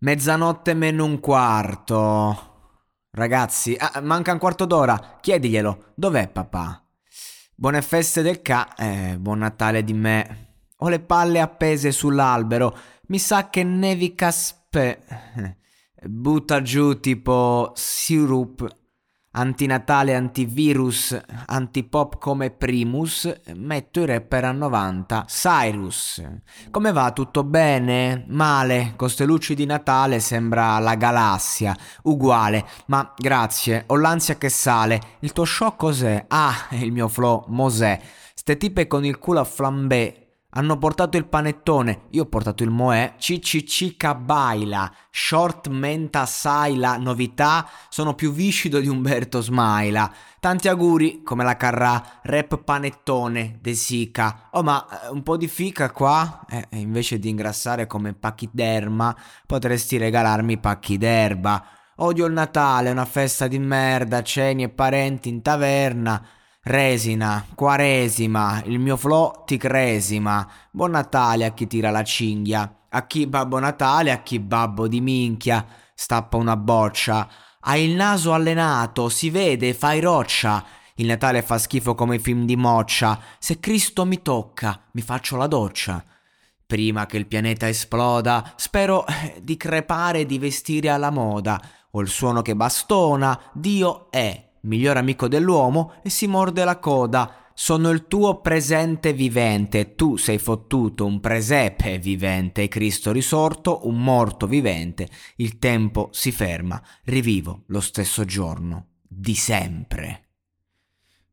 Mezzanotte meno un quarto. Ragazzi, ah, manca un quarto d'ora. Chiediglielo. Dov'è papà? Buone feste del ca. Eh, buon Natale di me. Ho le palle appese sull'albero. Mi sa che nevica spe... Butta giù tipo sirup antinatale, antivirus, antipop come Primus, metto i rapper a 90. Cyrus, come va? Tutto bene? Male? Con ste luci di Natale sembra la galassia, uguale, ma grazie, ho l'ansia che sale. Il tuo show cos'è? Ah, il mio flow, Mosè. Ste tipe con il culo a flambé, hanno portato il panettone, io ho portato il moè, CCC baila, short menta saila, novità, sono più viscido di Umberto Smaila. Tanti auguri, come la carrà, rap panettone, de sica. Oh ma eh, un po' di fica qua? Eh, invece di ingrassare come pachiderma, potresti regalarmi pacchi d'erba. Odio il Natale, una festa di merda, ceni e parenti in taverna. Resina, Quaresima, il mio flow ti cresima. Buon Natale a chi tira la cinghia. A chi babbo Natale, a chi babbo di minchia. Stappa una boccia. Hai il naso allenato, si vede, fai roccia. Il Natale fa schifo come i film di moccia. Se Cristo mi tocca, mi faccio la doccia. Prima che il pianeta esploda, spero eh, di crepare e di vestire alla moda. Ho il suono che bastona, Dio è miglior amico dell'uomo, e si morde la coda. Sono il tuo presente vivente, tu sei fottuto, un presepe vivente, Cristo risorto, un morto vivente. Il tempo si ferma, rivivo lo stesso giorno, di sempre.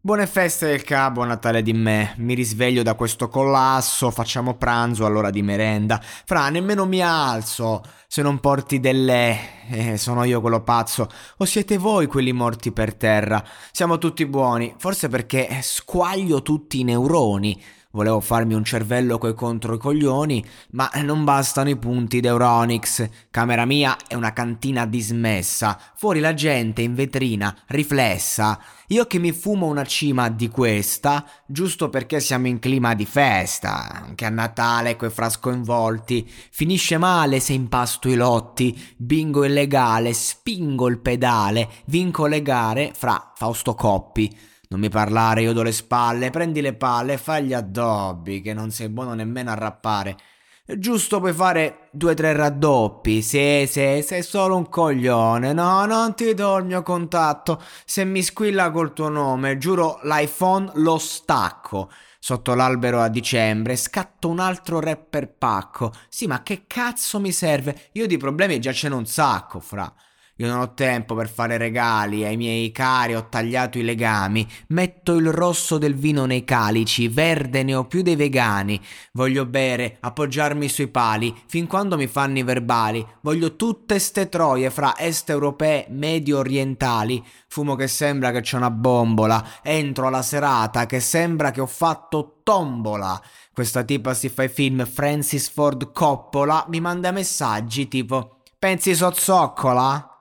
Buone feste del Ca, buon Natale di me. Mi risveglio da questo collasso, facciamo pranzo all'ora di merenda. Fra, nemmeno mi alzo se non porti delle... Eh, sono io quello pazzo. O siete voi quelli morti per terra? Siamo tutti buoni, forse perché squaglio tutti i neuroni. Volevo farmi un cervello coi contro i coglioni, ma non bastano i punti d'Euronix. Camera mia è una cantina dismessa, fuori la gente in vetrina, riflessa. Io che mi fumo una cima di questa, giusto perché siamo in clima di festa, anche a Natale coi frasco involti. Finisce male se impasto i lotti, bingo illegale, spingo il pedale, vinco le gare fra Fausto Coppi. Non mi parlare, io do le spalle, prendi le palle fai gli addobbi, che non sei buono nemmeno a rappare. Giusto puoi fare due o tre raddoppi, sì, sì, sei solo un coglione, no, non ti do il mio contatto, se mi squilla col tuo nome, giuro l'iPhone lo stacco. Sotto l'albero a dicembre scatto un altro rapper pacco, sì ma che cazzo mi serve? Io di problemi già ce n'ho un sacco, fra. Io non ho tempo per fare regali ai miei cari, ho tagliato i legami. Metto il rosso del vino nei calici, verde ne ho più dei vegani. Voglio bere, appoggiarmi sui pali, fin quando mi fanno i verbali. Voglio tutte ste troie fra est europee, medio orientali. Fumo che sembra che c'è una bombola. Entro alla serata che sembra che ho fatto tombola. Questa tipa si fa i film Francis Ford Coppola, mi manda messaggi tipo Pensi sozzoccola?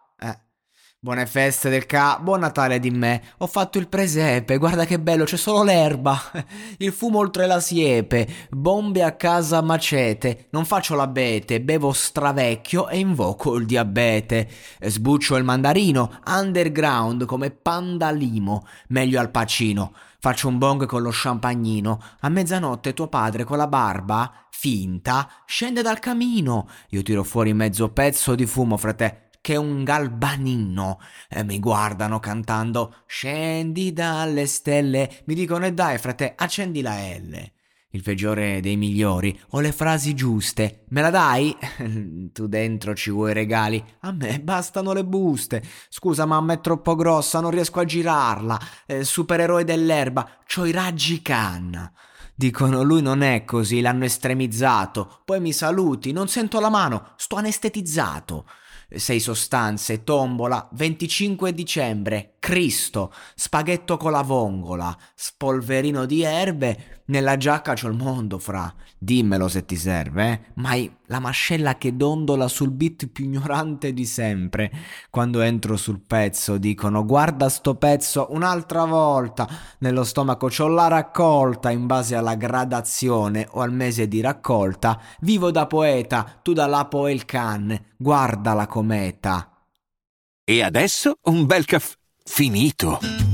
Buone feste del ca, buon Natale di me. Ho fatto il presepe, guarda che bello, c'è solo l'erba. Il fumo oltre la siepe, bombe a casa macete. Non faccio l'abete, bevo stravecchio e invoco il diabete. Sbuccio il mandarino, underground come pandalimo, meglio al pacino. Faccio un bong con lo champagnino. A mezzanotte tuo padre con la barba, finta, scende dal camino. Io tiro fuori mezzo pezzo di fumo, frate che un galbanino. E mi guardano cantando Scendi dalle stelle. Mi dicono e dai frate, accendi la L. Il peggiore dei migliori. Ho le frasi giuste. Me la dai? tu dentro ci vuoi regali? A me bastano le buste. Scusa mamma è troppo grossa, non riesco a girarla. Eh, supereroe dell'erba, c'ho i raggi canna. Dicono lui non è così, l'hanno estremizzato. Poi mi saluti, non sento la mano, sto anestetizzato sei sostanze, tombola, 25 dicembre, Cristo, spaghetto con la vongola, spolverino di erbe, nella giacca c'ho il mondo fra. Dimmelo se ti serve, eh? Mai la mascella che dondola sul beat più ignorante di sempre. Quando entro sul pezzo dicono guarda sto pezzo un'altra volta. Nello stomaco c'ho la raccolta in base alla gradazione o al mese di raccolta. Vivo da poeta, tu da lapo e il can. Guarda la cometa. E adesso un bel caffè finito.